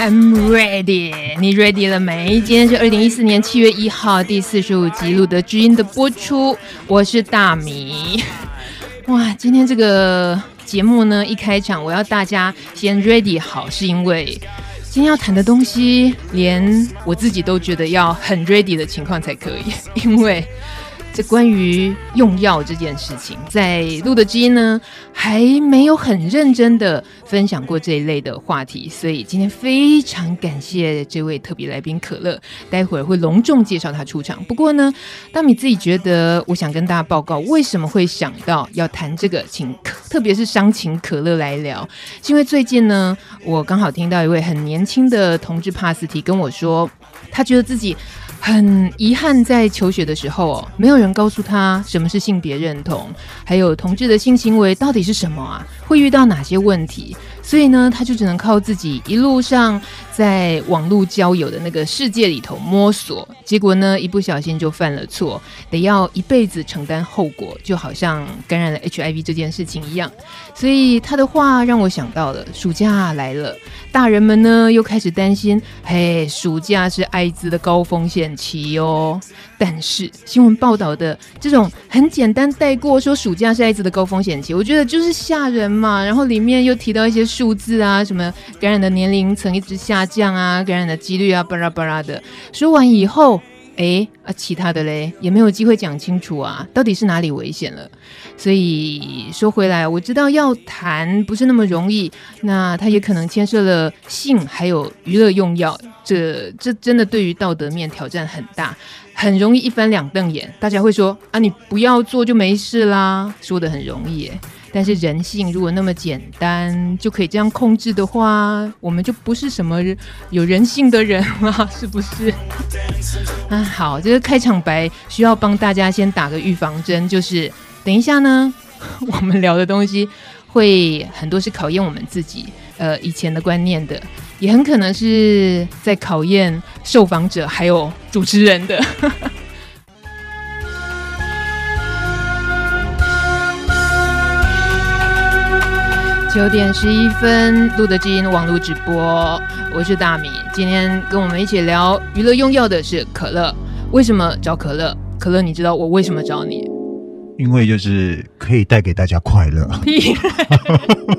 I'm ready，你 ready 了没？今天是二零一四年七月一号第四十五集《露德知音》的播出，我是大米。哇，今天这个节目呢，一开场我要大家先 ready 好，是因为今天要谈的东西，连我自己都觉得要很 ready 的情况才可以，因为。这关于用药这件事情，在露德基因呢还没有很认真的分享过这一类的话题，所以今天非常感谢这位特别来宾可乐，待会儿会隆重介绍他出场。不过呢，当你自己觉得，我想跟大家报告为什么会想到要谈这个，请特别是商请可乐来聊，因为最近呢，我刚好听到一位很年轻的同志帕斯提跟我说，他觉得自己。很遗憾，在求学的时候哦，没有人告诉他什么是性别认同，还有同志的性行为到底是什么啊？会遇到哪些问题？所以呢，他就只能靠自己一路上在网络交友的那个世界里头摸索，结果呢，一不小心就犯了错，得要一辈子承担后果，就好像感染了 HIV 这件事情一样。所以他的话让我想到了，暑假来了，大人们呢又开始担心，嘿，暑假是艾滋的高风险期哦。但是新闻报道的这种很简单带过，说暑假是艾滋的高风险期，我觉得就是吓人嘛。然后里面又提到一些数字啊，什么感染的年龄层一直下降啊，感染的几率啊，巴拉巴拉的。说完以后，哎啊，其他的嘞也没有机会讲清楚啊，到底是哪里危险了？所以说回来，我知道要谈不是那么容易，那它也可能牵涉了性还有娱乐用药，这这真的对于道德面挑战很大。很容易一翻两瞪眼，大家会说啊，你不要做就没事啦，说得很容易。但是人性如果那么简单就可以这样控制的话，我们就不是什么有人性的人了，是不是？啊，好，这个开场白需要帮大家先打个预防针，就是等一下呢，我们聊的东西会很多是考验我们自己呃以前的观念的。也很可能是在考验受访者还有主持人的。九点十一分，露德知音网络直播，我是大米。今天跟我们一起聊娱乐用药的是可乐。为什么找可乐？可乐，你知道我为什么找你？因为就是可以带给大家快乐。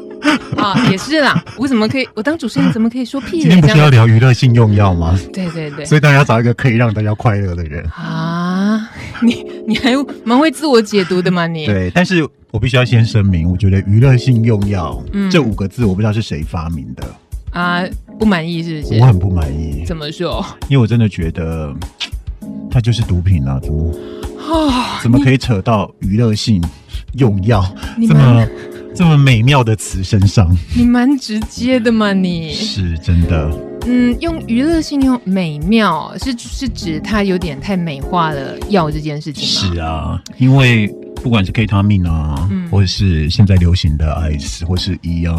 啊，也是啦。我怎么可以？我当主持人怎么可以说屁？今天不是要聊娱乐性用药吗？对对对。所以大家要找一个可以让大家快乐的人啊！你你还蛮会自我解读的嘛？你对，但是我必须要先声明，我觉得娱乐性用药、嗯、这五个字，我不知道是谁发明的啊，不满意是不是？我很不满意。怎么说？因为我真的觉得它就是毒品啊！怎么啊？怎么可以扯到娱乐性用药这么？这么美妙的词身上，你蛮直接的嘛？你是真的。嗯，用娱乐性用美妙是是指它有点太美化了药这件事情吗？是啊，因为不管是 K 他命啊，嗯，或者是现在流行的 Ice 或是 E 啊，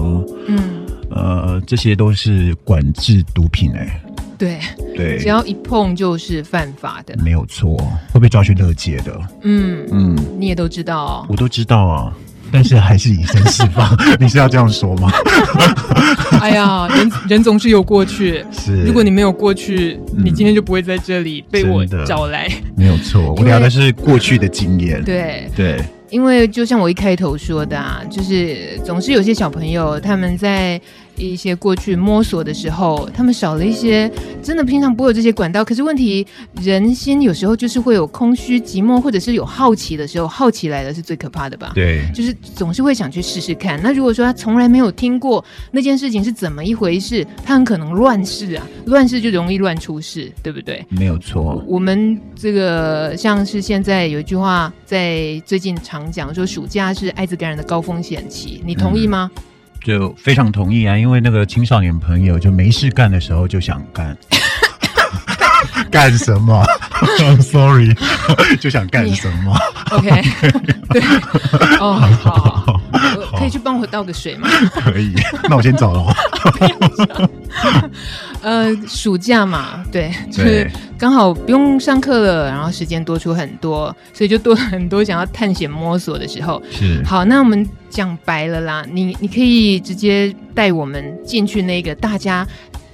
嗯，呃，这些都是管制毒品哎、欸。对对，只要一碰就是犯法的，没有错，会被抓去乐界的。嗯嗯，你也都知道、哦，我都知道啊。但是还是以身试法，你是要这样说吗？哎呀，人人总是有过去，是。如果你没有过去，嗯、你今天就不会在这里被我找来。没有错，我聊的是过去的经验。对对，因为就像我一开头说的啊，就是总是有些小朋友他们在。一些过去摸索的时候，他们少了一些，真的平常不会有这些管道。可是问题，人心有时候就是会有空虚、寂寞，或者是有好奇的时候，好奇来的是最可怕的吧？对，就是总是会想去试试看。那如果说他从来没有听过那件事情是怎么一回事，他很可能乱试啊，乱试就容易乱出事，对不对？没有错。我们这个像是现在有一句话，在最近常讲说，暑假是艾滋感染的高风险期，你同意吗？嗯就非常同意啊，因为那个青少年朋友就没事干的时候就想干。干什么？Sorry，就想干什么？OK，对，哦，好，好，可以去帮我倒个水吗？可以，那我先走了。呃，暑假嘛，对，就是刚好不用上课了，然后时间多出很多，所以就多了很多想要探险摸索的时候。是，好，那我们讲白了啦，你你可以直接带我们进去那个大家。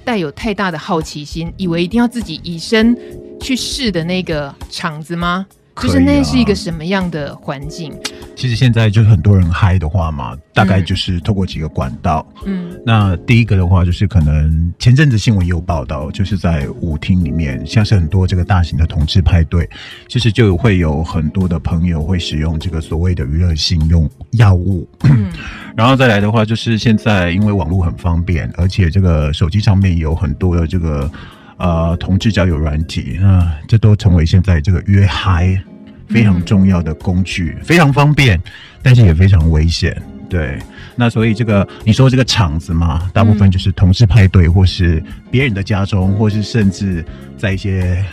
带有太大的好奇心，以为一定要自己以身去试的那个场子吗？啊、就是那是一个什么样的环境？其实现在就是很多人嗨的话嘛，大概就是透过几个管道。嗯，那第一个的话就是可能前阵子新闻有报道，就是在舞厅里面，像是很多这个大型的同志派对，其实就会有很多的朋友会使用这个所谓的娱乐性用药物。嗯。然后再来的话，就是现在因为网络很方便，而且这个手机上面有很多的这个呃同志交友软体，那这都成为现在这个约嗨非常重要的工具，嗯、非常方便，但是也非常危险。对，那所以这个你说这个场子嘛，大部分就是同事派对，或是别人的家中，或是甚至在一些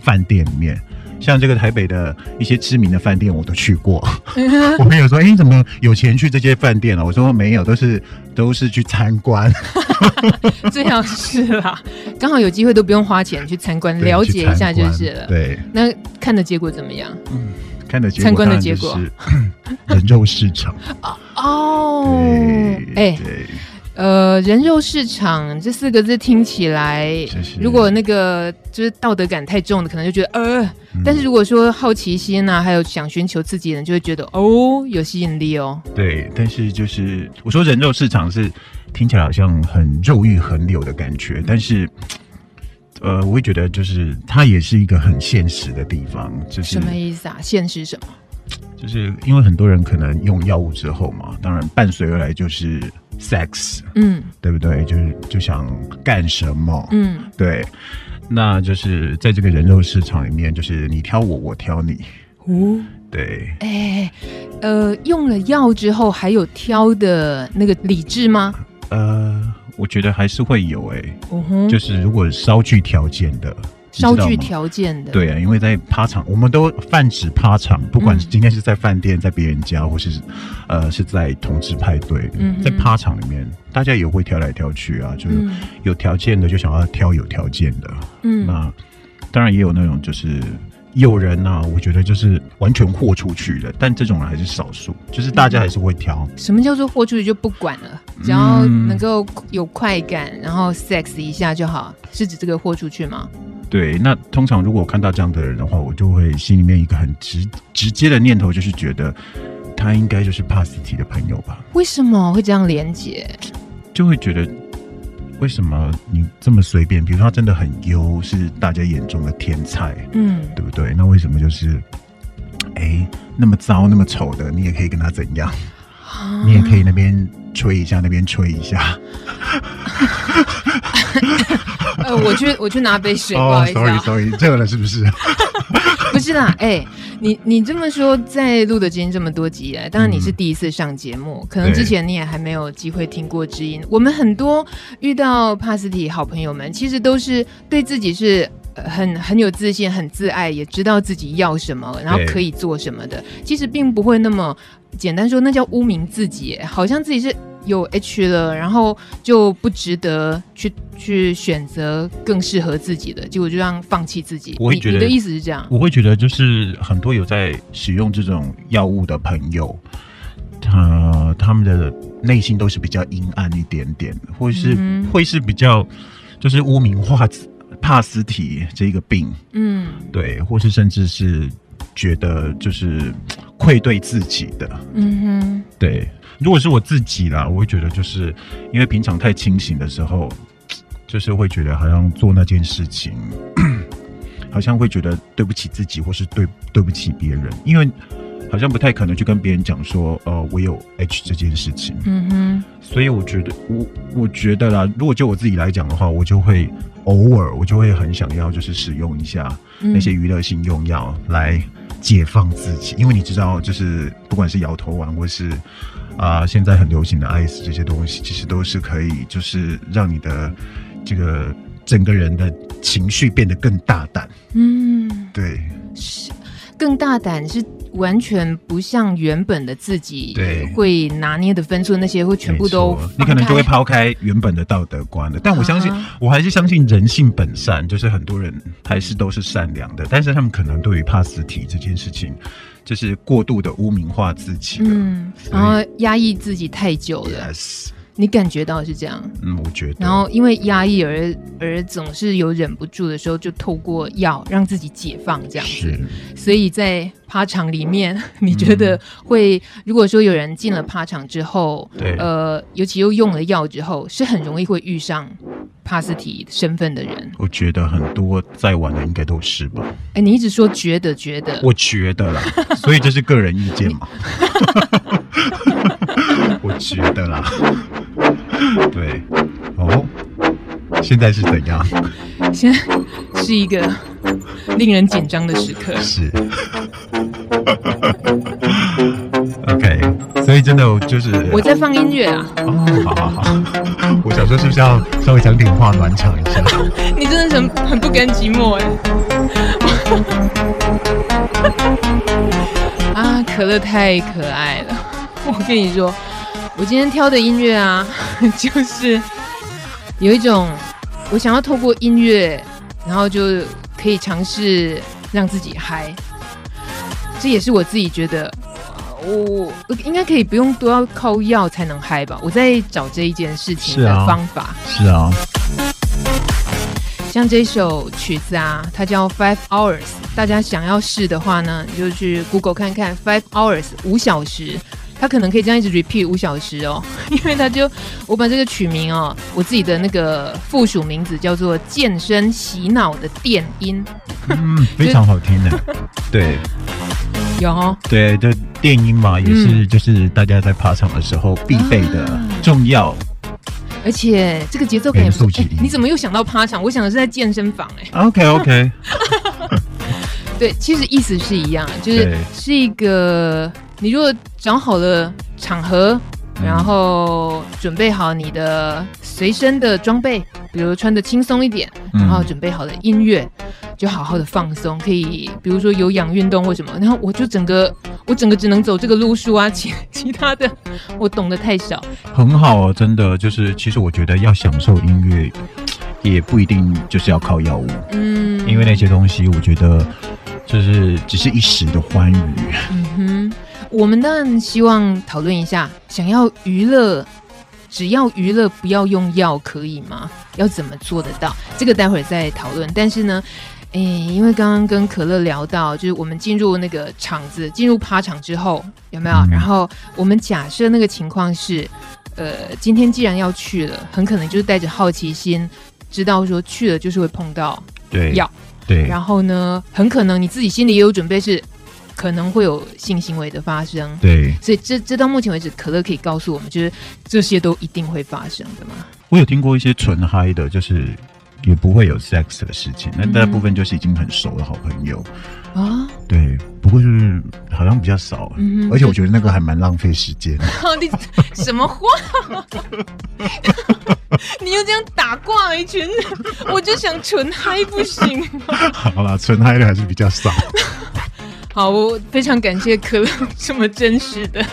饭店里面。像这个台北的一些知名的饭店，我都去过。我朋友说：“哎、欸，你怎么有钱去这些饭店了？”我说：“没有，都是都是去参观。”这样是啦，刚好有机会都不用花钱去参观，了解一下就是了。对，那看的结果怎么样？嗯，看的结果参观的结果是人肉市场。哦，哎。呃，人肉市场这四个字听起来，如果那个就是道德感太重的，可能就觉得呃。嗯、但是如果说好奇心啊，还有想寻求刺激的人，就会觉得哦，有吸引力哦。对，但是就是我说人肉市场是听起来好像很肉欲横流的感觉，但是呃，我会觉得就是它也是一个很现实的地方。就是什么意思啊？现实什么？就是因为很多人可能用药物之后嘛，当然伴随而来就是 sex，嗯，对不对？就是就想干什么，嗯，对。那就是在这个人肉市场里面，就是你挑我，我挑你，哦，对。哎、欸，呃，用了药之后还有挑的那个理智吗？呃，我觉得还是会有、欸，哎、uh huh，就是如果稍具条件的。稍具条件的，对啊，因为在趴场，我们都泛指趴场，不管是今天是在饭店，在别人家，或是呃是在同志派对，嗯、在趴场里面，大家也会挑来挑去啊，就是有条件的就想要挑有条件的，嗯，那当然也有那种就是有人呐、啊，我觉得就是完全豁出去的，但这种人还是少数，就是大家还是会挑。什么叫做豁出去就不管了，只要能够有快感，嗯、然后 sex 一下就好，是指这个豁出去吗？对，那通常如果我看到这样的人的话，我就会心里面一个很直直接的念头，就是觉得他应该就是帕斯提的朋友吧？为什么会这样连结？就会觉得为什么你这么随便？比如说他真的很优，是大家眼中的天才，嗯，对不对？那为什么就是哎那么糟、那么丑的，你也可以跟他怎样？啊、你也可以那边吹一下，那边吹一下。呃，我去，我去拿杯水，不好意思啊。Sorry，Sorry，热了是不是？不是啦，哎、欸，你你这么说，在录的今天这么多集来，当然你是第一次上节目，嗯、可能之前你也还没有机会听过知音。我们很多遇到帕斯提好朋友们，其实都是对自己是很很有自信、很自爱，也知道自己要什么，然后可以做什么的。其实并不会那么简单说，那叫污名自己，好像自己是。有 H 了，然后就不值得去去选择更适合自己的，结果就这样放弃自己。我会觉得你，你的意思是这样？我会觉得就是很多有在使用这种药物的朋友，他他们的内心都是比较阴暗一点点，或是、嗯、会是比较就是污名化帕斯体这个病，嗯，对，或是甚至是觉得就是愧对自己的，嗯哼，对。如果是我自己啦，我会觉得就是因为平常太清醒的时候，就是会觉得好像做那件事情，好像会觉得对不起自己，或是对对不起别人，因为好像不太可能去跟别人讲说，呃，我有 H 这件事情。嗯哼。所以我觉得，我我觉得啦，如果就我自己来讲的话，我就会偶尔，我就会很想要，就是使用一下那些娱乐性用药来解放自己，嗯、因为你知道，就是不管是摇头丸或是。啊，现在很流行的 ice 这些东西，其实都是可以，就是让你的这个整个人的情绪变得更大胆。嗯，对，是更大胆是。完全不像原本的自己，对，会拿捏的分数那些会全部都，你可能就会抛开原本的道德观了。但我相信，啊、我还是相信人性本善，就是很多人还是都是善良的，但是他们可能对于怕死体这件事情，就是过度的污名化自己，嗯，然后压抑自己太久了。Yes. 你感觉到是这样？嗯，我觉得。然后因为压抑而而总是有忍不住的时候，就透过药让自己解放这样子。是。所以在趴场里面，你觉得会？嗯、如果说有人进了趴场之后，对，呃，尤其又用了药之后，是很容易会遇上帕斯提身份的人。我觉得很多在玩的应该都是吧。哎，你一直说觉得觉得，我觉得啦，所以这是个人意见嘛。我觉得啦。对，哦，现在是怎样？现在是一个令人紧张的时刻。是，OK，所以真的就是我在放音乐啊。哦，好好好，我想说是不是要稍微讲点话暖场一下？你真的是很很不甘寂寞哎。啊，可乐太可爱了，我跟你说。我今天挑的音乐啊，就是有一种我想要透过音乐，然后就可以尝试让自己嗨。这也是我自己觉得，我我应该可以不用都要靠药才能嗨吧？我在找这一件事情的方法。是啊，像这首曲子啊，它叫 Five Hours。大家想要试的话呢，你就去 Google 看看 Five Hours 五小时。他可能可以这样一直 repeat 五小时哦，因为他就我把这个取名哦，我自己的那个附属名字叫做健身洗脑的电音，嗯，非常好听的，对，有哦，对，就电音嘛，也是就是大家在爬场的时候必备的重要，啊、而且这个节奏感也不错。你怎么又想到趴场？我想的是在健身房哎，OK OK，对，其实意思是一样，就是是一个。你如果找好了场合，然后准备好你的随身的装备，比如穿的轻松一点，然后准备好了音乐，就好好的放松，可以比如说有氧运动或什么。然后我就整个我整个只能走这个路数啊，其其他的我懂得太少。很好哦，真的就是，其实我觉得要享受音乐，也不一定就是要靠药物，嗯，因为那些东西我觉得就是只是一时的欢愉。嗯哼。我们当然希望讨论一下，想要娱乐，只要娱乐不要用药，可以吗？要怎么做得到？这个待会儿再讨论。但是呢，诶，因为刚刚跟可乐聊到，就是我们进入那个场子，进入趴场之后，有没有？嗯、然后我们假设那个情况是，呃，今天既然要去了，很可能就是带着好奇心，知道说去了就是会碰到药，对，对。然后呢，很可能你自己心里也有准备是。可能会有性行为的发生，对，所以这这到目前为止，可乐可以告诉我们，就是这些都一定会发生的吗？我有听过一些纯嗨的，就是也不会有 sex 的事情，那大部分就是已经很熟的好朋友啊。对，不过就是好像比较少，嗯，而且我觉得那个还蛮浪费时间。你什么话？你又这样打挂一群，我就想纯嗨不行？好啦，纯嗨的还是比较少。好，我非常感谢可乐这么真实的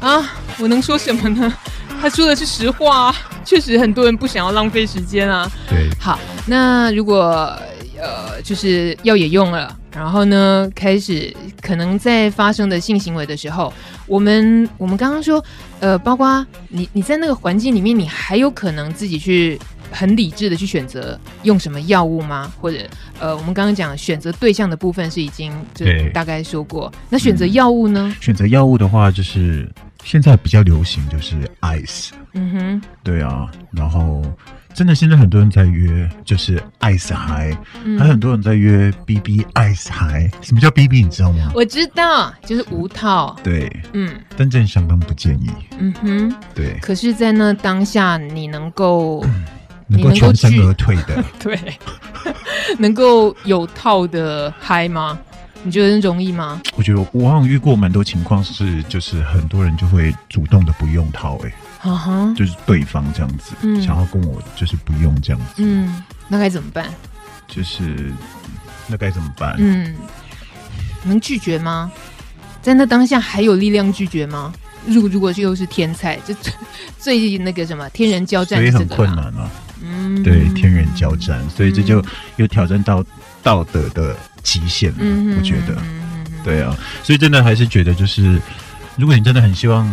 啊！我能说什么呢？他说的是实话啊，确实很多人不想要浪费时间啊。对，好，那如果呃，就是药也用了，然后呢，开始可能在发生的性行为的时候，我们我们刚刚说，呃，包括你你在那个环境里面，你还有可能自己去。很理智的去选择用什么药物吗？或者，呃，我们刚刚讲选择对象的部分是已经就大概说过。那选择药物呢？选择药物的话，就是现在比较流行就是 ice。嗯哼，对啊。然后真的现在很多人在约就是 ice high，还有很多人在约 BB ice high。什么叫 BB？你知道吗？我知道，就是无套。对，嗯，但真相当不建议。嗯哼，对。可是，在那当下，你能够。能够全身而退的，对，能够有套的嗨吗？你觉得容易吗？我觉得我好像遇过蛮多情况是，就是很多人就会主动的不用套、欸，哎、uh，huh. 就是对方这样子，嗯、想要跟我就是不用这样子，嗯，那该怎么办？就是那该怎么办？嗯，能拒绝吗？在那当下还有力量拒绝吗？如如果又是天才，就最 最那个什么天人交战，所以很困难啊。嗯，对，天人交战，所以这就又挑战到道德的极限了。嗯、我觉得，嗯、对啊，所以真的还是觉得，就是如果你真的很希望，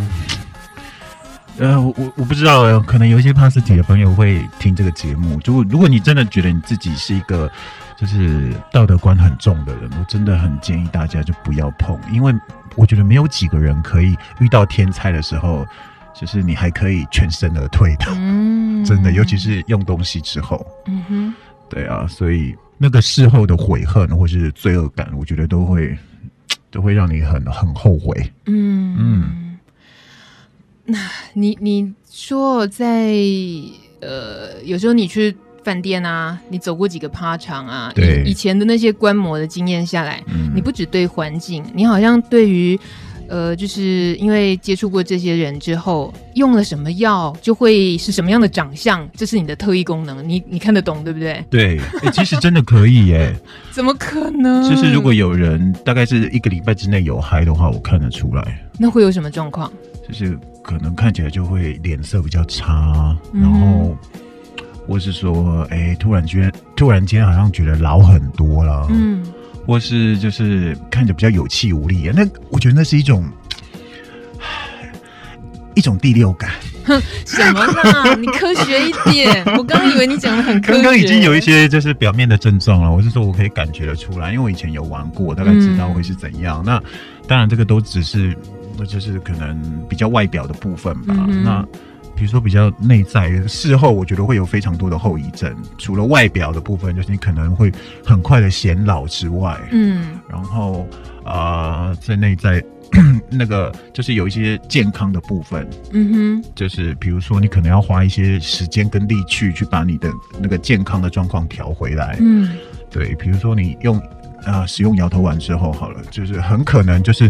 呃，我我我不知道，可能有一些帕斯体的朋友会听这个节目。如果如果你真的觉得你自己是一个就是道德观很重的人，我真的很建议大家就不要碰，因为。我觉得没有几个人可以遇到天灾的时候，就是你还可以全身而退的，嗯，真的，尤其是用东西之后，嗯哼，对啊，所以那个事后的悔恨或是罪恶感，我觉得都会 都会让你很很后悔，嗯嗯。那你你说在呃，有时候你去。饭店啊，你走过几个趴场啊？对，以前的那些观摩的经验下来，嗯、你不只对环境，你好像对于，呃，就是因为接触过这些人之后，用了什么药就会是什么样的长相，这是你的特异功能，你你看得懂对不对？对，欸、其实真的可以耶。怎么可能？就是如果有人大概是一个礼拜之内有嗨的话，我看得出来。那会有什么状况？就是可能看起来就会脸色比较差，嗯、然后。或是说，哎、欸，突然间，突然间好像觉得老很多了，嗯，或是就是看着比较有气无力，那我觉得那是一种 一种第六感。哼，什么呢？你科学一点。我刚以为你讲的很科学。刚刚已经有一些就是表面的症状了，我是说我可以感觉得出来，因为我以前有玩过，大概知道会是怎样。嗯、那当然，这个都只是，那就是可能比较外表的部分吧。嗯、那。比如说比较内在，事后我觉得会有非常多的后遗症。除了外表的部分，就是你可能会很快的显老之外，嗯，然后啊、呃，在内在 那个就是有一些健康的部分，嗯哼，就是比如说你可能要花一些时间跟力气去把你的那个健康的状况调回来，嗯，对，比如说你用啊、呃、使用摇头丸之后，好了，就是很可能就是。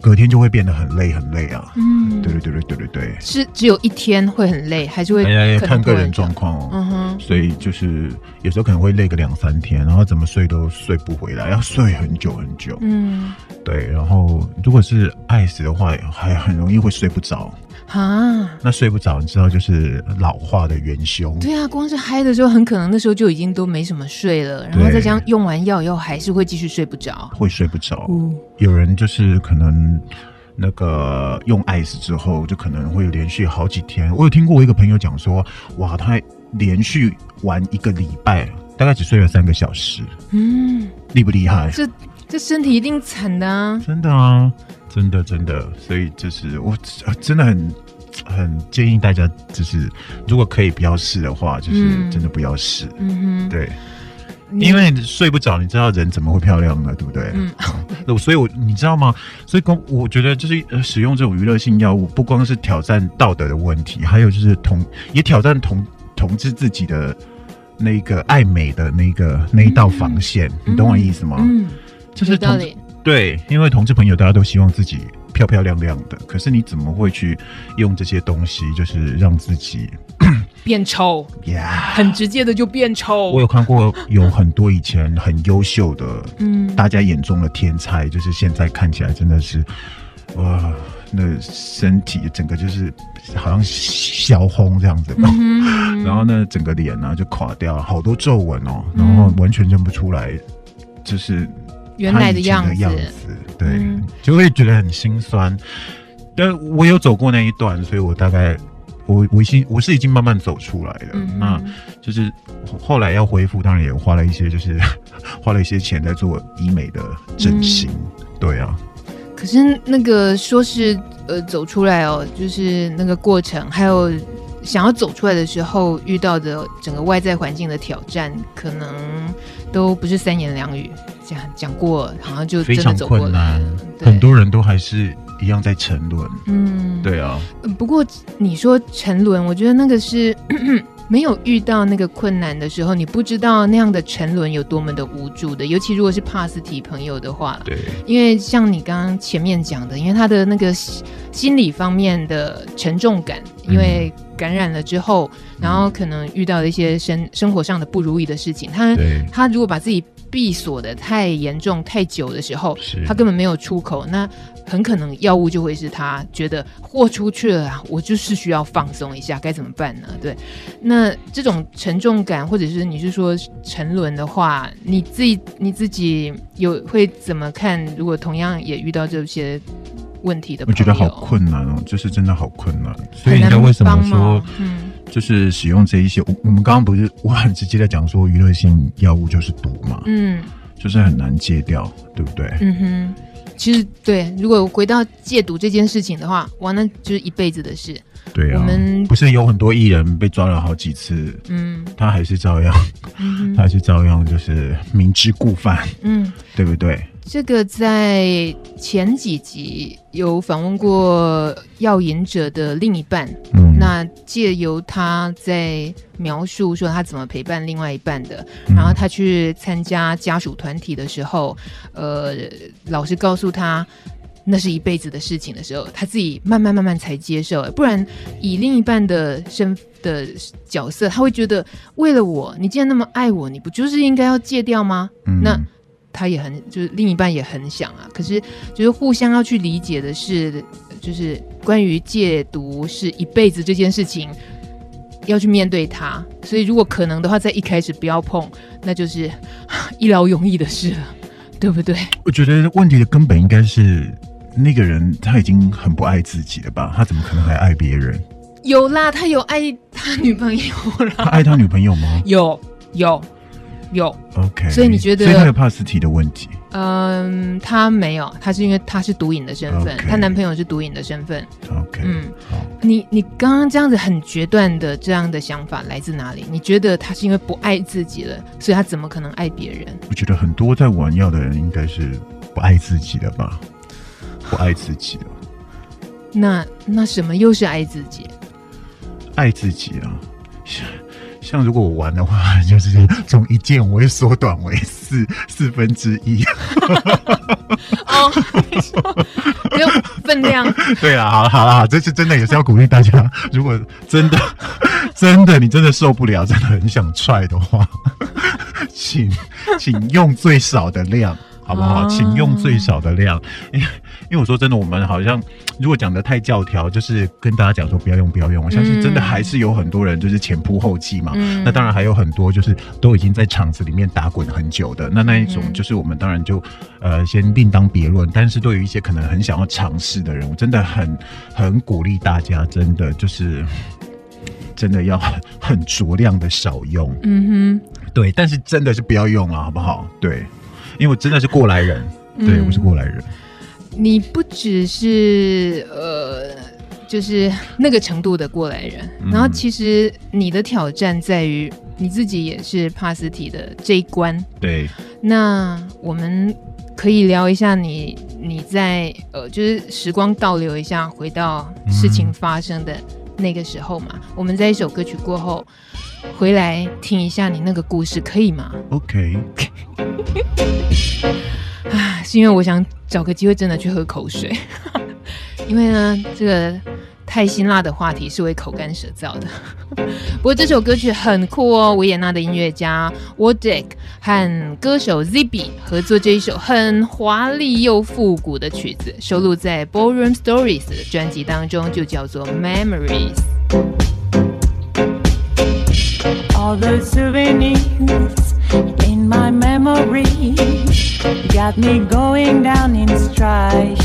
隔天就会变得很累，很累啊！嗯，对对对对对对对，是只有一天会很累，还是会？哎，看个人状况哦。嗯哼，所以就是有时候可能会累个两三天，然后怎么睡都睡不回来，要睡很久很久。嗯，对。然后如果是爱死的话，还很容易会睡不着。啊，那睡不着，你知道就是老化的元凶。对啊，光是嗨的时候，很可能那时候就已经都没什么睡了，然后再加上用完药以后，还是会继续睡不着，会睡不着。嗯，有人就是可能那个用 ice 之后，就可能会连续好几天。我有听过我一个朋友讲说，哇，他连续玩一个礼拜，大概只睡了三个小时。嗯，厉不厉害？这这身体一定惨的啊！真的啊。真的，真的，所以就是我真的很很建议大家，就是如果可以不要试的话，就是真的不要试。嗯哼，对，因为睡不着，你知道人怎么会漂亮呢？对不对？嗯，所以我你知道吗？所以公我觉得就是使用这种娱乐性药物，不光是挑战道德的问题，还有就是同也挑战同同志自己的那个爱美的那个那一道防线。嗯、你懂我意思吗？嗯，就是同。对，因为同志朋友大家都希望自己漂漂亮亮的，可是你怎么会去用这些东西，就是让自己 变丑？Yeah, 很直接的就变丑。我有看过有很多以前很优秀的，嗯，大家眼中的天才，就是现在看起来真的是哇，那身体整个就是好像小红这样子，然后呢，整个脸呢就垮掉了，好多皱纹哦，然后完全认不出来，就是。原来的样子，对，嗯、就会觉得很心酸。但我有走过那一段，所以我大概我我已经我是已经慢慢走出来了。嗯、那就是后来要恢复，当然也花了一些，就是 花了一些钱在做医美的整形。嗯、对啊，可是那个说是呃走出来哦，就是那个过程，还有想要走出来的时候遇到的整个外在环境的挑战，可能都不是三言两语。讲讲过，好像就非常困难，很多人都还是一样在沉沦。嗯，对啊。不过你说沉沦，我觉得那个是没有遇到那个困难的时候，你不知道那样的沉沦有多么的无助的。尤其如果是帕斯提朋友的话，对，因为像你刚刚前面讲的，因为他的那个心理方面的沉重感，因为感染了之后，嗯、然后可能遇到了一些生生活上的不如意的事情，他他如果把自己闭锁的太严重、太久的时候，他根本没有出口，那很可能药物就会是他觉得豁出去了啊，我就是需要放松一下，该怎么办呢？对，那这种沉重感，或者是你是说沉沦的话，你自己你自己有会怎么看？如果同样也遇到这些问题的，我觉得好困难哦，就是真的好困难。所以你知道为什么说，嗯。就是使用这一些，我我们刚刚不是我很直接的讲说，娱乐性药物就是毒嘛，嗯，就是很难戒掉，对不对？嗯哼，其实对，如果回到戒毒这件事情的话，哇，那就是一辈子的事。对啊，我们不是有很多艺人被抓了好几次，嗯，他还是照样，嗯、他还是照样就是明知故犯，嗯，对不对？这个在前几集有访问过药瘾者的另一半，嗯，那借由他在描述说他怎么陪伴另外一半的，嗯、然后他去参加家属团体的时候，呃，老师告诉他那是一辈子的事情的时候，他自己慢慢慢慢才接受，不然以另一半的身的角色，他会觉得为了我，你既然那么爱我，你不就是应该要戒掉吗？嗯、那。他也很，就是另一半也很想啊，可是就是互相要去理解的是，就是关于戒毒是一辈子这件事情，要去面对它。所以如果可能的话，在一开始不要碰，那就是 一劳永逸的事了，对不对？我觉得问题的根本应该是那个人他已经很不爱自己了吧？他怎么可能还爱别人？有啦，他有爱他女朋友啦。他爱他女朋友吗？有，有。有，OK，所以你觉得？所以他有帕斯提的问题？嗯，他没有，他是因为他是毒瘾的身份，她 Okay. 男朋友是毒瘾的身份。OK，嗯，好，你你刚刚这样子很决断的这样的想法来自哪里？你觉得他是因为不爱自己了，所以他怎么可能爱别人？我觉得很多在玩药的人应该是不爱自己的吧，不爱自己的。那那什么又是爱自己？爱自己啊。像如果我玩的话，就是从一件我会缩短为四四分之一。哦，你说没有分量。对啊，好了好了，这是真的也是要鼓励大家，如果真的真的你真的受不了，真的很想踹的话，请请用最少的量。好不好？请用最少的量，因为因为我说真的，我们好像如果讲的太教条，就是跟大家讲说不要用，不要用。我相信真的还是有很多人就是前仆后继嘛。嗯、那当然还有很多就是都已经在场子里面打滚很久的，那那一种就是我们当然就呃先另当别论。但是对于一些可能很想要尝试的人，我真的很很鼓励大家，真的就是真的要很很酌量的少用。嗯哼，对，但是真的是不要用了，好不好？对。因为我真的是过来人，嗯、对，我是过来人。你不只是呃，就是那个程度的过来人，嗯、然后其实你的挑战在于你自己也是帕斯提的这一关。对，那我们可以聊一下你你在呃，就是时光倒流一下，回到事情发生的那个时候嘛。嗯、我们在一首歌曲过后。回来听一下你那个故事，可以吗？OK。啊，是因为我想找个机会真的去喝口水，因为呢，这个太辛辣的话题是会口干舌燥的。不过这首歌曲很酷哦，维也纳的音乐家 Wojtek 和歌手 Zibi 合作这一首很华丽又复古的曲子，收录在 Ballroom Stories 的专辑当中，就叫做 Memories。All the souvenirs in my memory got me going down in stride。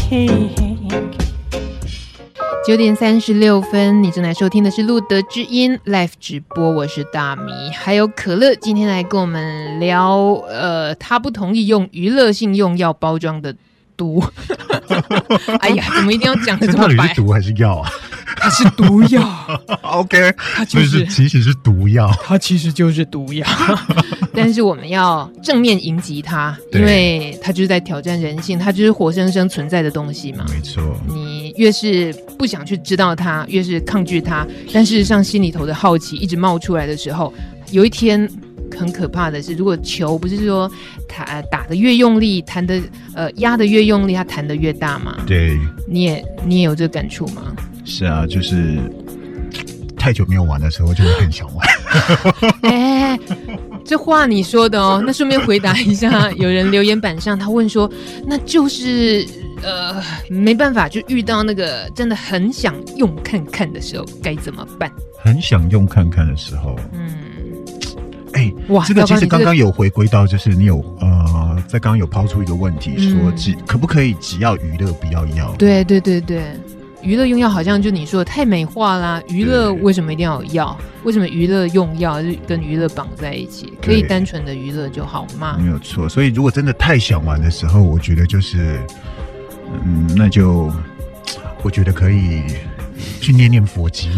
九点三十六分，你正在收听的是路德之音 Live 直播，我是大米，还有可乐，今天来跟我们聊，呃，他不同意用娱乐性用药包装的毒。哎呀，怎么一定要讲的这么白？到底是毒还是药啊？它是毒药。OK，它就是其实是毒药，它其实就是毒药。但是我们要正面迎击它，因为它就是在挑战人性，它就是活生生存在的东西嘛。没错，你越是不想去知道它，越是抗拒它，但事实上心里头的好奇一直冒出来的时候，有一天。很可怕的是，如果球不是说弹打的越用力，弹的呃压的越用力，它弹的越大嘛？对，你也你也有这个感触吗？是啊，就是太久没有玩的时候，就会很想玩。哎、欸，这话你说的哦。那顺便回答一下，有人留言板上他问说，那就是呃没办法，就遇到那个真的很想用看看的时候，该怎么办？很想用看看的时候，嗯。哎、欸，哇，这个其实刚刚有回归到，就是你有呃，在刚刚有抛出一个问题，说只、嗯、可不可以只要娱乐不要药？对对对对，娱乐用药好像就你说的太美化啦。娱乐为什么一定要有药？为什么娱乐用药就跟娱乐绑在一起？可以单纯的娱乐就好吗？没有错。所以如果真的太想玩的时候，我觉得就是，嗯，那就我觉得可以。去念念佛经。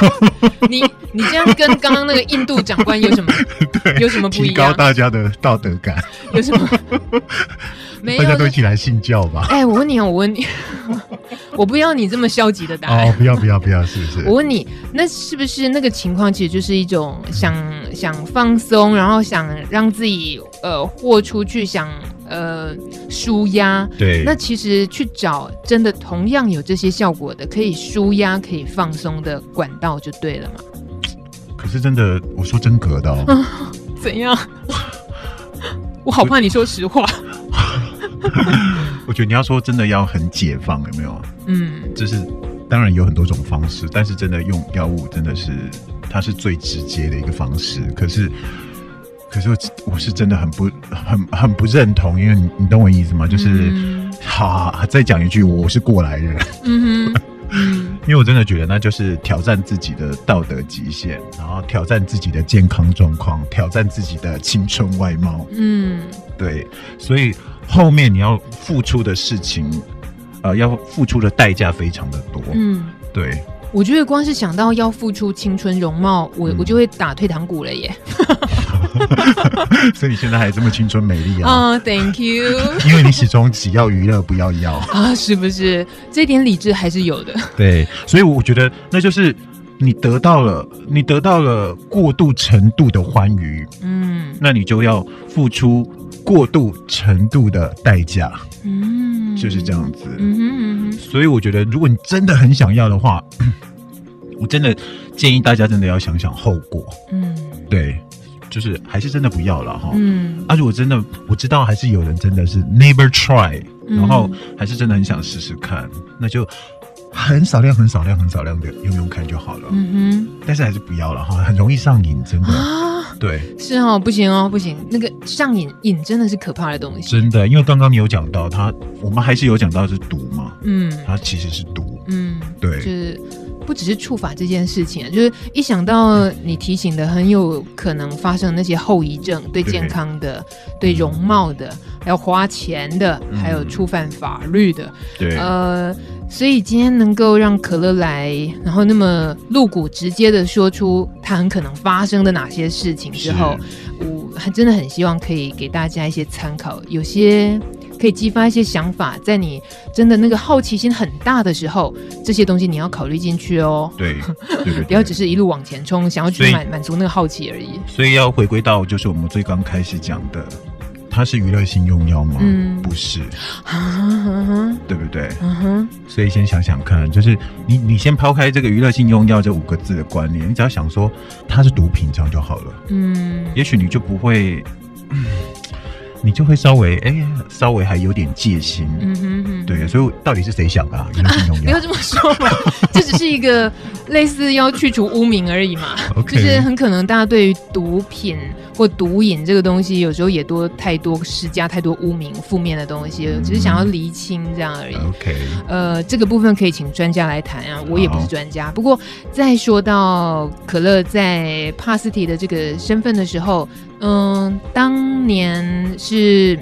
你你这样跟刚刚那个印度长官有什么？对，有什么不一样？提高大家的道德感。有什么？没有，大家都一起来信教吧。哎、欸，我问你，我问你，我不要你这么消极的答案。哦，不要不要不要，是不是？我问你，那是不是那个情况，其实就是一种想想放松，然后想让自己呃豁出去，想。呃，舒压。对，那其实去找真的同样有这些效果的，可以舒压、可以放松的管道就对了嘛。可是真的，我说真格的哦。啊、怎样？我好怕你说实话。我觉得你要说真的要很解放，有没有？嗯，就是当然有很多种方式，但是真的用药物真的是它是最直接的一个方式。可是。可是我我是真的很不很很不认同，因为你你懂我意思吗？就是，嗯、好，再讲一句，我是过来人。嗯哼，因为我真的觉得那就是挑战自己的道德极限，然后挑战自己的健康状况，挑战自己的青春外貌。嗯，对，所以后面你要付出的事情，呃，要付出的代价非常的多。嗯，对。我觉得光是想到要付出青春容貌，我、嗯、我就会打退堂鼓了耶。所以你现在还这么青春美丽啊？啊、uh,，Thank you。因为你始终只要娱乐不要要啊，是不是？这点理智还是有的。对，所以我觉得那就是你得到了，你得到了过度程度的欢愉，嗯，那你就要付出过度程度的代价，嗯，就是这样子。嗯哼嗯哼。所以我觉得，如果你真的很想要的话，我真的建议大家真的要想想后果。嗯，对。就是还是真的不要了哈。嗯，啊，如果真的我知道还是有人真的是 never try，嗯，然后还是真的很想试试看，那就很少量、很少量、很少量的用用看就好了。嗯哼，但是还是不要了哈，很容易上瘾，真的。啊，对，是哦，不行哦，不行，那个上瘾瘾真的是可怕的东西。真的，因为刚刚你有讲到它，我们还是有讲到是毒嘛。嗯，它其实是毒。嗯，对，就是。不只是触法这件事情，就是一想到你提醒的很有可能发生那些后遗症，对健康的、对，对容貌的，还要花钱的，嗯、还有触犯法律的，对，呃，所以今天能够让可乐来，然后那么露骨直接的说出他很可能发生的哪些事情之后，我还真的很希望可以给大家一些参考，有些。可以激发一些想法，在你真的那个好奇心很大的时候，这些东西你要考虑进去哦。对，对 不要只是一路往前冲，想要去满满足那个好奇而已。所以要回归到就是我们最刚开始讲的，它是娱乐性用药吗？嗯，不是，对不对？嗯哼。所以先想想看，就是你你先抛开这个娱乐性用药这五个字的观念，你只要想说它是毒品这样就好了。嗯，也许你就不会。嗯你就会稍微哎、欸，稍微还有点戒心，嗯哼哼，对，所以到底是谁想的啊？娱乐性用药？不要这么说嘛，这只是一个类似要去除污名而已嘛。就是很可能大家对于毒品或毒瘾这个东西，有时候也多太多施加太多污名、负面的东西，只是想要厘清这样而已。OK，呃，这个部分可以请专家来谈啊，我也不是专家。不过再说到可乐在帕斯提的这个身份的时候。嗯，当年是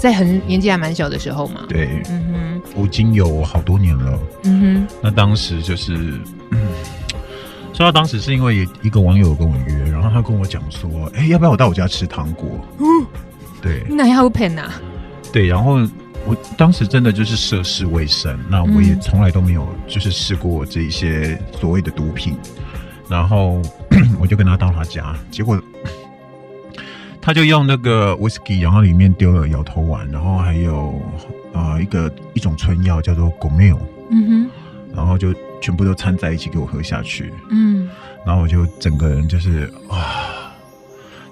在很年纪还蛮小的时候嘛。对，嗯哼，我已经有好多年了。嗯哼，那当时就是，嗯，说到当时是因为一个网友跟我约，然后他跟我讲说，哎、欸，要不要我到我家吃糖果？嗯，对，那要骗呐？对，然后我当时真的就是涉世未深，那我也从来都没有就是试过这一些所谓的毒品，然后 我就跟他到他家，结果。他就用那个 whisky，然后里面丢了摇头丸，然后还有啊、呃、一个一种春药叫做 Gomel，嗯哼，然后就全部都掺在一起给我喝下去，嗯，然后我就整个人就是啊，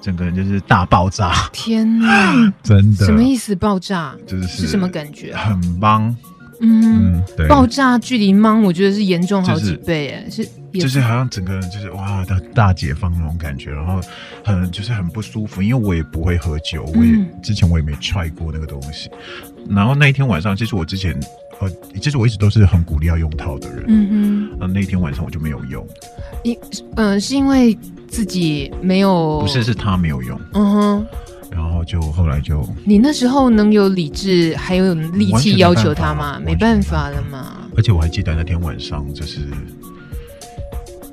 整个人就是大爆炸，天哪，真的，什么意思？爆炸？就是是什么感觉？很棒。嗯，嗯，对，爆炸距离芒，我觉得是严重好几倍，哎、就是，是，就是好像整个人就是哇，大大解放那种感觉，然后很就是很不舒服，因为我也不会喝酒，我也、嗯、之前我也没 try 过那个东西，然后那一天晚上，其实我之前呃，其实我一直都是很鼓励要用套的人，嗯哼，那那天晚上我就没有用，因嗯、呃，是因为自己没有，不是，是他没有用，嗯哼。然后就后来就，你那时候能有理智还有力气要求他吗？没办法了嘛。而且我还记得那天晚上就是，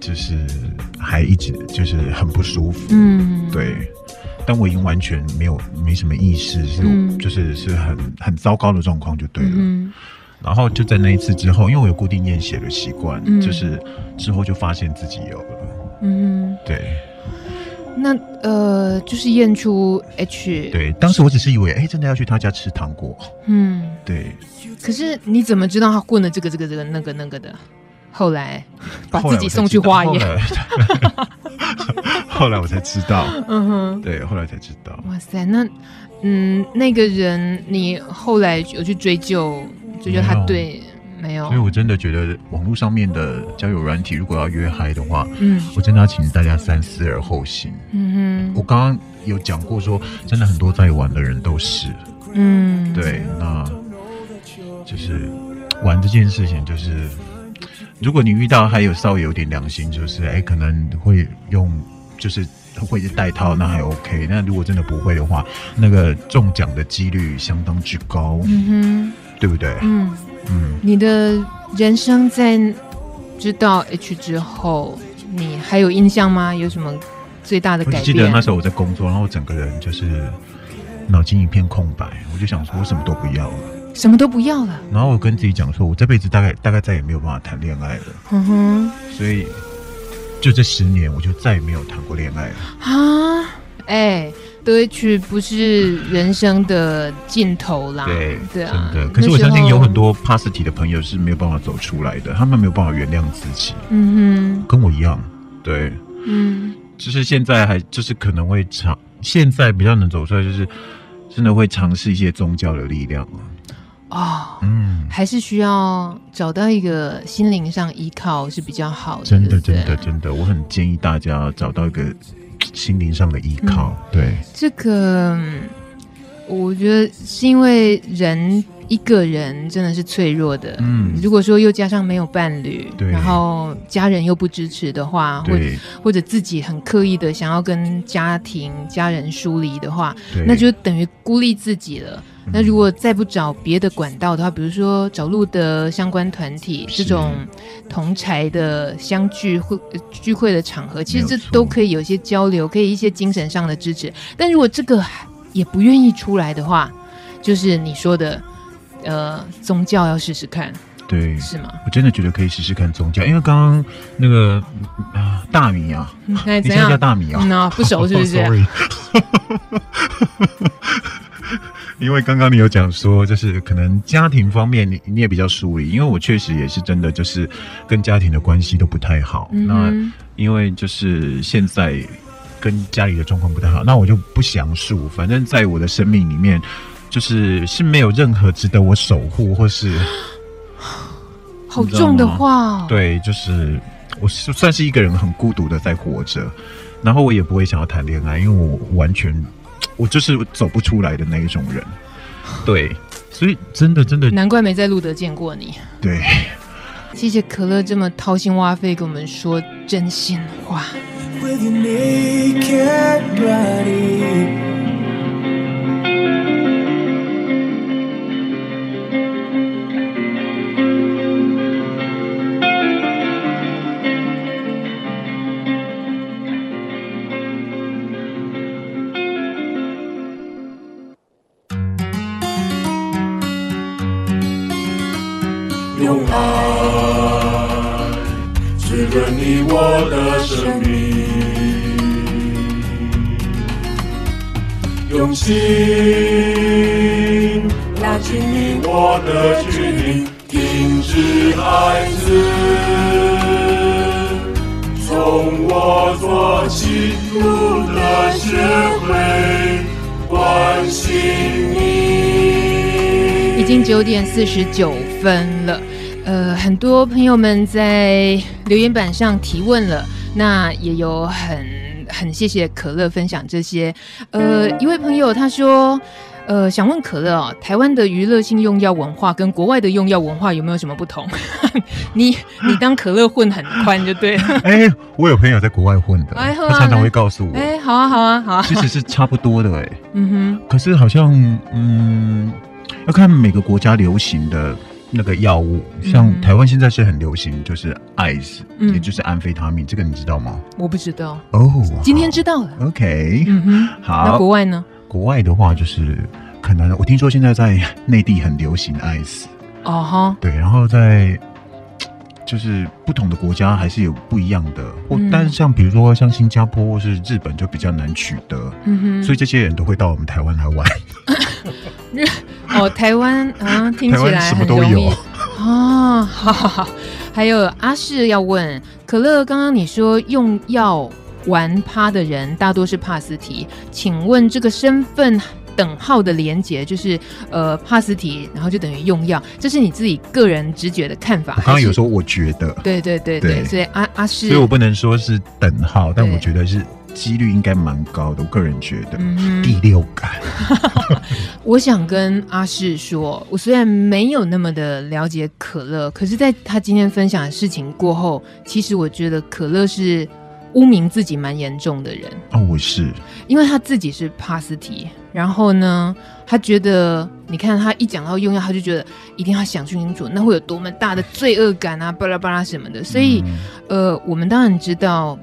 就是还一直就是很不舒服。嗯，对。但我已经完全没有没什么意识，是、嗯、就是是很很糟糕的状况就对了。嗯。然后就在那一次之后，因为我有固定验血的习惯，嗯、就是之后就发现自己有了。嗯，对。那呃，就是验出 H。对，当时我只是以为，哎、欸，真的要去他家吃糖果。嗯，对。可是你怎么知道他混了这个、这个、这个、那个、那个的？后来 把自己送去化验。后来我才知道。嗯哼。对，后来才知道。哇塞，那嗯，那个人你后来有去追究，追究他对。没有，所以我真的觉得网络上面的交友软体，如果要约嗨的话，嗯，我真的要请大家三思而后行。嗯哼，我刚刚有讲过说，说真的很多在玩的人都是，嗯，对，那就是玩这件事情，就是如果你遇到还有稍微有点良心，就是哎，可能会用，就是会是带套，那还 OK。那如果真的不会的话，那个中奖的几率相当之高，嗯哼，对不对？嗯。嗯，你的人生在知道 H 之后，你还有印象吗？有什么最大的改变？我记得那时候我在工作，然后我整个人就是脑筋一片空白，我就想说，我什么都不要了，什么都不要了。然后我跟自己讲说，我这辈子大概大概再也没有办法谈恋爱了。嗯哼，所以就这十年，我就再也没有谈过恋爱了。啊，哎。得 H 不是人生的尽头啦，对对啊，真的。可是我相信有很多 pass 体的朋友是没有办法走出来的，他们没有办法原谅自己。嗯哼，跟我一样，对，嗯，就是现在还就是可能会尝，现在比较能走出来，就是真的会尝试一些宗教的力量啊。哦，嗯，还是需要找到一个心灵上依靠是比较好的。真的，真的，真的，我很建议大家找到一个。心灵上的依靠，嗯、对这个，我觉得是因为人一个人真的是脆弱的。嗯，如果说又加上没有伴侣，对，然后家人又不支持的话，或或者自己很刻意的想要跟家庭家人疏离的话，那就等于孤立自己了。那如果再不找别的管道的话，比如说找路的相关团体这种同柴的相聚会聚会的场合，其实这都可以有一些交流，可以一些精神上的支持。但如果这个也不愿意出来的话，就是你说的，呃，宗教要试试看，对，是吗？我真的觉得可以试试看宗教，因为刚刚那个啊大米啊，嗯、你现在叫大米啊，嗯啊，不熟是不是？Oh. 因为刚刚你有讲说，就是可能家庭方面你你也比较疏离，因为我确实也是真的就是跟家庭的关系都不太好。嗯、那因为就是现在跟家里的状况不太好，那我就不详述。反正在我的生命里面，就是是没有任何值得我守护或是 好重的话。对，就是我算是一个人很孤独的在活着，然后我也不会想要谈恋爱，因为我完全。我就是走不出来的那一种人，对，所以真的真的，难怪没在路德见过你。对，谢谢可乐这么掏心挖肺跟我们说真心话。用滋润你我的生命，用心拉近你我的距离，停止孩子，从我做起，路的学会关心你。已经九点四十九分了，呃，很多朋友们在留言板上提问了，那也有很很谢谢可乐分享这些。呃，一位朋友他说，呃，想问可乐哦，台湾的娱乐性用药文化跟国外的用药文化有没有什么不同？你你当可乐混很宽就对了。哎、欸，我有朋友在国外混的，他常常会告诉我，哎，好啊好啊好啊，其实是差不多的哎。嗯哼，可是好像嗯。要看每个国家流行的那个药物，像台湾现在是很流行，就是 ice，，也就是安非他命，这个你知道吗？我不知道哦，今天知道了。OK，嗯，好。那国外呢？国外的话就是可能，我听说现在在内地很流行 ICE，。哦哈，对，然后在就是不同的国家还是有不一样的，或、嗯、但是像比如说像新加坡或是日本就比较难取得，嗯哼，所以这些人都会到我们台湾来玩。哦，台湾啊，听起来很容易。哦。好好好，还有阿世要问可乐，刚刚你说用药玩趴的人大多是帕斯提，请问这个身份等号的连结就是呃帕斯提，然后就等于用药，这是你自己个人直觉的看法？我刚刚有说我觉得，对对对对，对所以阿阿是，所以我不能说是等号，但我觉得是。几率应该蛮高的，我个人觉得。嗯、第六感，我想跟阿士说，我虽然没有那么的了解可乐，可是在他今天分享的事情过后，其实我觉得可乐是污名自己蛮严重的人。哦，我是，因为他自己是帕斯提，然后呢，他觉得，你看他一讲到用药，他就觉得一定要想清楚，那会有多么大的罪恶感啊，巴拉巴拉什么的。所以，嗯、呃，我们当然知道。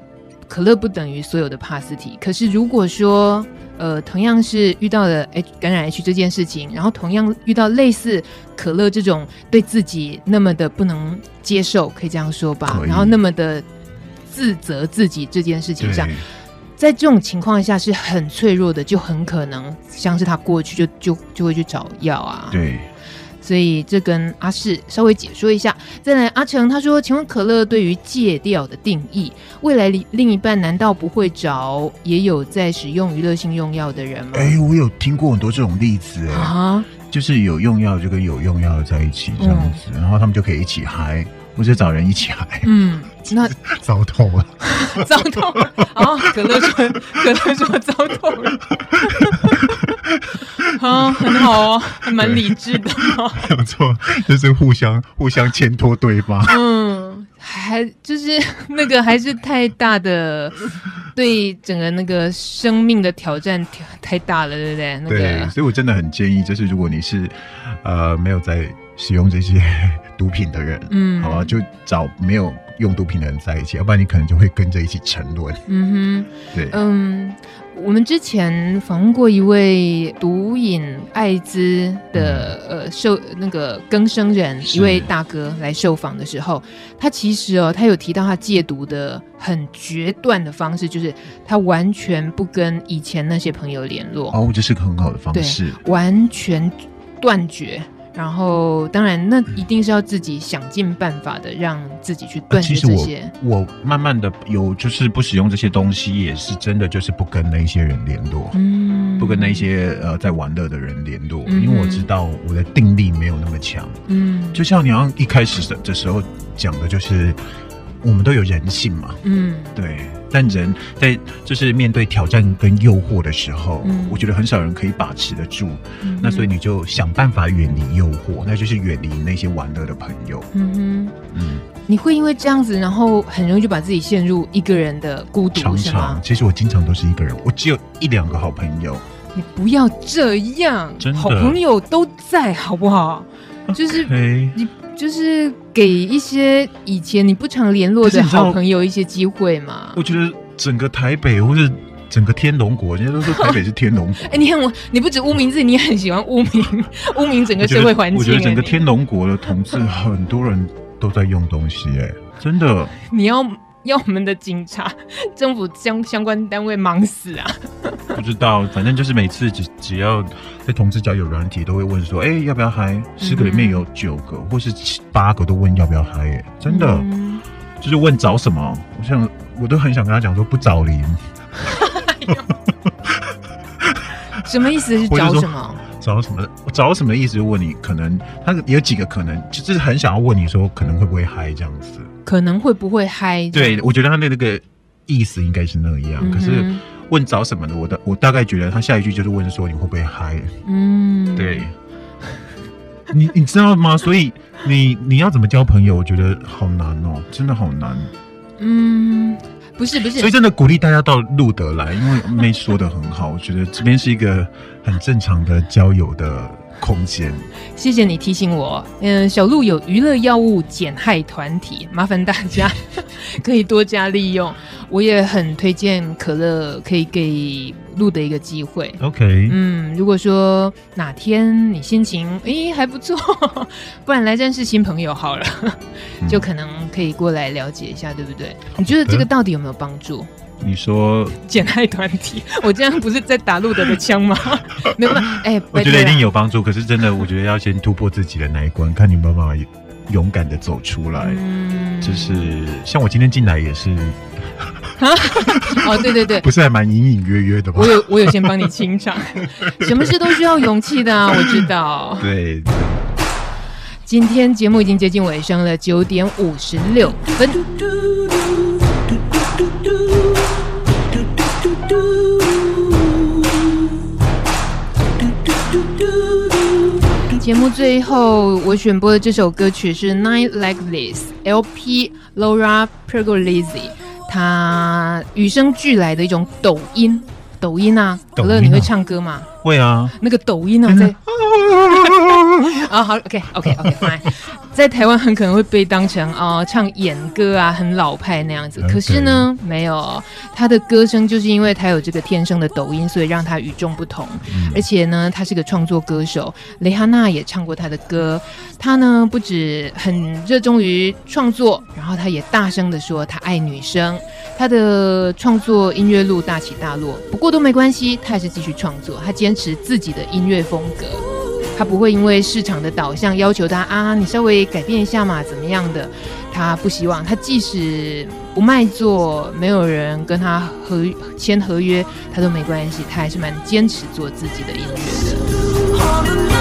可乐不等于所有的帕斯提，可是如果说，呃，同样是遇到了 H 感染 H 这件事情，然后同样遇到类似可乐这种对自己那么的不能接受，可以这样说吧，然后那么的自责自己这件事情上，在这种情况下是很脆弱的，就很可能像是他过去就就就会去找药啊，对。所以这跟阿世稍微解说一下。再来，阿成他说：“请问可乐对于戒掉的定义，未来另一半难道不会找也有在使用娱乐性用药的人吗？”哎，我有听过很多这种例子，哎、啊，就是有用药就跟有用药的在一起这样子，嗯，然后他们就可以一起嗨，或者找人一起嗨。嗯，那 糟透了，糟透了。啊，可乐说，可乐说糟透了。啊，很好哦，还蛮理智的嘛。没有错，就是互相互相牵拖对方。嗯，还就是那个还是太大的，对整个那个生命的挑战太大了，对不对？那个、对，所以我真的很建议，就是如果你是呃没有在使用这些毒品的人，嗯，好吧，就找没有用毒品的人在一起，要不然你可能就会跟着一起沉沦。嗯哼，对，嗯。我们之前访问过一位毒瘾艾滋的、嗯、呃受那个更生人，一位大哥来受访的时候，他其实哦，他有提到他戒毒的很决断的方式，就是他完全不跟以前那些朋友联络。哦，这是个很好的方式，完全断绝。然后，当然，那一定是要自己想尽办法的，让自己去断绝这些。啊、我我慢慢的有，就是不使用这些东西，也是真的，就是不跟那些人联络，嗯，不跟那些呃在玩乐的人联络，嗯，因为我知道我的定力没有那么强，嗯，就像你要一开始的这时候讲的，就是我们都有人性嘛，嗯，对。但人在就是面对挑战跟诱惑的时候，嗯，我觉得很少人可以把持得住，嗯。那所以你就想办法远离诱惑，那就是远离那些玩乐的朋友。嗯哼，嗯，你会因为这样子，然后很容易就把自己陷入一个人的孤独，常常？其实我经常都是一个人，我只有一两个好朋友。你不要这样，真，好朋友都在，好不好.就是 你。就是给一些以前你不常联络的好朋友一些机会嘛。我觉得整个台北或者整个天龙国，人家都说台北是天龙国。哎、欸，你看我，你不止污名自己，你也很喜欢污名，污名整个社会环境。我觉得整个天龙国的同志，很多人都在用东西、欸，哎，真的。你要要我们的警察、政府相相关单位忙死啊！不知道，反正就是每次只只要在同志交友软体，都会问说，哎、欸，要不要嗨？十个里面有九个、嗯、或是七八个都问要不要嗨、欸，真的。嗯 就是问找什么，我想我都很想跟他讲说不找零。什么意思是找什么？找什么？找什么意思？就问你，可能他有几个可能，就是很想要问你说，可能会不会嗨这样子？可能会不会嗨？对，我觉得他的那个意思应该是那样。嗯、可是问找什么的，我的我大概觉得他下一句就是问说你会不会嗨？嗯，对。你你知道吗？所以你你要怎么交朋友？我觉得好难哦，真的好难。嗯，不是不是。所以真的鼓励大家到路德来，因为妹说的很好，我觉得这边是一个很正常的交友的空间。谢谢你提醒我。嗯，小鹿有娱乐药物减害团体，麻烦大家 可以多加利用。我也很推荐可乐，可以给露的一个机会。OK，嗯，如果说哪天你心情诶、欸、还不错，不然来认识新朋友好了，嗯、就可能可以过来了解一下，对不对？你觉得这个到底有没有帮助？你说 减害团体，我这样不是在打路德的枪吗？没有，哎、欸，我觉得一定有帮助。可是真的，我觉得要先突破自己的那一关，看你有没有办法勇敢的走出来。嗯，就是像我今天进来也是。哦，对对对，不是还蛮隐隐约约的吗？我有我有先帮你清场，什么事都需要勇气的啊，我知道。对，今天节目已经接近尾声了，九点五十六分。节目最后我选播的这首歌曲是《Night Like This》，LP Laura Pergolesi。他与生俱来的一种抖音，抖音啊，可乐，你会唱歌吗？会啊，那个抖音啊，在啊，好，OK，OK，OK，Fine。在台湾很可能会被当成啊、呃、唱演歌啊很老派那样子.可是呢没有，他的歌声就是因为他有这个天生的抖音，所以让他与众不同。嗯、而且呢，他是个创作歌手，蕾哈娜也唱过他的歌。他呢不止很热衷于创作，然后他也大声的说他爱女生。他的创作音乐路大起大落，不过都没关系，他还是继续创作，他坚持自己的音乐风格。他不会因为市场的导向要求他啊，你稍微改变一下嘛，怎么样的？他不希望他即使不卖座，没有人跟他合签合约，他都没关系，他还是蛮坚持做自己的音乐的。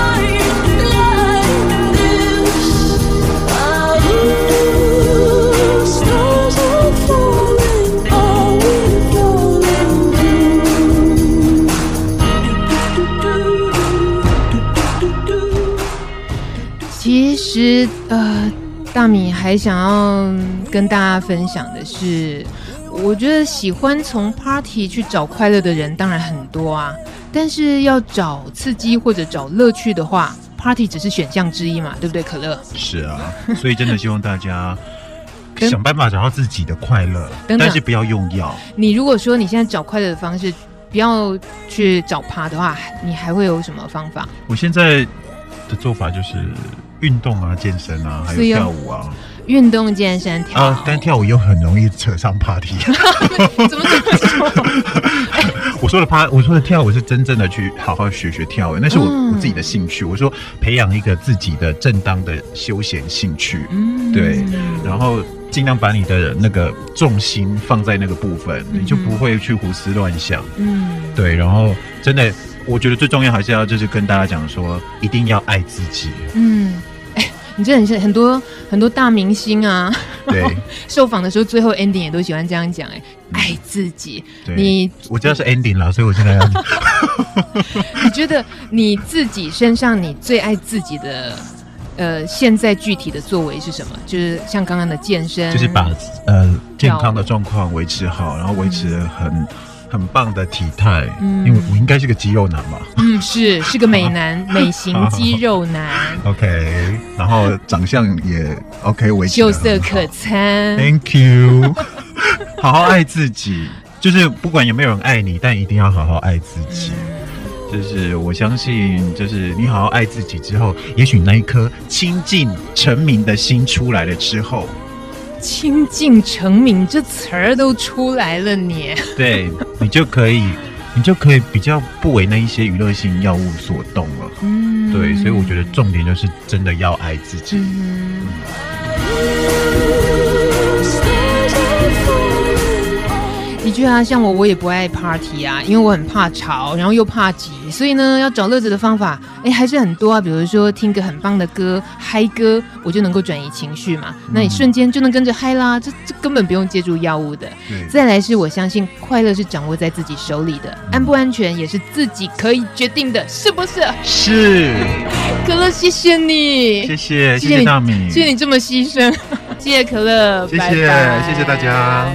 实，呃，大米还想要跟大家分享的是，我觉得喜欢从 party 去找快乐的人当然很多啊，但是要找刺激或者找乐趣的话，party 只是选项之一嘛，对不对？可乐是啊，所以真的希望大家 想办法找到自己的快乐，等等但是不要用药。你如果说你现在找快乐的方式不要去找趴的话，你还会有什么方法？我现在的做法就是。运动啊，健身啊，还有跳舞啊。运动、健身、跳舞啊，但跳舞又很容易扯上 party。怎么这么说？我说的趴，我说的跳舞是真正的去好好学学跳舞，那是我、嗯、我自己的兴趣。我说培养一个自己的正当的休闲兴趣，嗯，对，然后尽量把你的那个重心放在那个部分，嗯、你就不会去胡思乱想。嗯，对，然后真的，我觉得最重要还是要就是跟大家讲说，一定要爱自己。嗯。你这很像很多很多大明星啊，对，受访的时候最后 ending 也都喜欢这样讲，哎，爱自己。对你我知道是 ending 了，所以我现在要。你觉得你自己身上你最爱自己的，呃，现在具体的作为是什么？就是像刚刚的健身，就是把呃健康的状况维持好，然后维持很。嗯很棒的体态，嗯，因为我应该是个肌肉男嘛？嗯，是是个美男，美型肌肉男。OK，然后长相也 OK，维持秀色可餐。Thank you，好好爱自己。就是不管有没有人爱你，但一定要好好爱自己。就是我相信，就是你好好爱自己之后，也许那一颗清净成名的心出来了之后，清净成名这词儿都出来了你，你对你就可以，你就可以比较不为那一些娱乐性药物所动了。嗯，对，所以我觉得重点就是真的要爱自己。嗯的确啊，像我，我也不爱 party 啊，因为我很怕吵，然后又怕挤，所以呢，要找乐子的方法，哎，还是很多啊。比如说听个很棒的歌，嗨歌，我就能够转移情绪嘛。那你瞬间就能跟着嗨啦，这这根本不用借助药物的。嗯、再来是我相信快乐是掌握在自己手里的，嗯、安不安全也是自己可以决定的，是不是？是。可乐，谢谢你，谢谢，谢谢大米，谢谢你这么牺牲，谢谢可乐，谢谢，谢谢大家。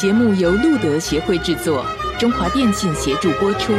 节目由路德协会制作，中华电信协助播出。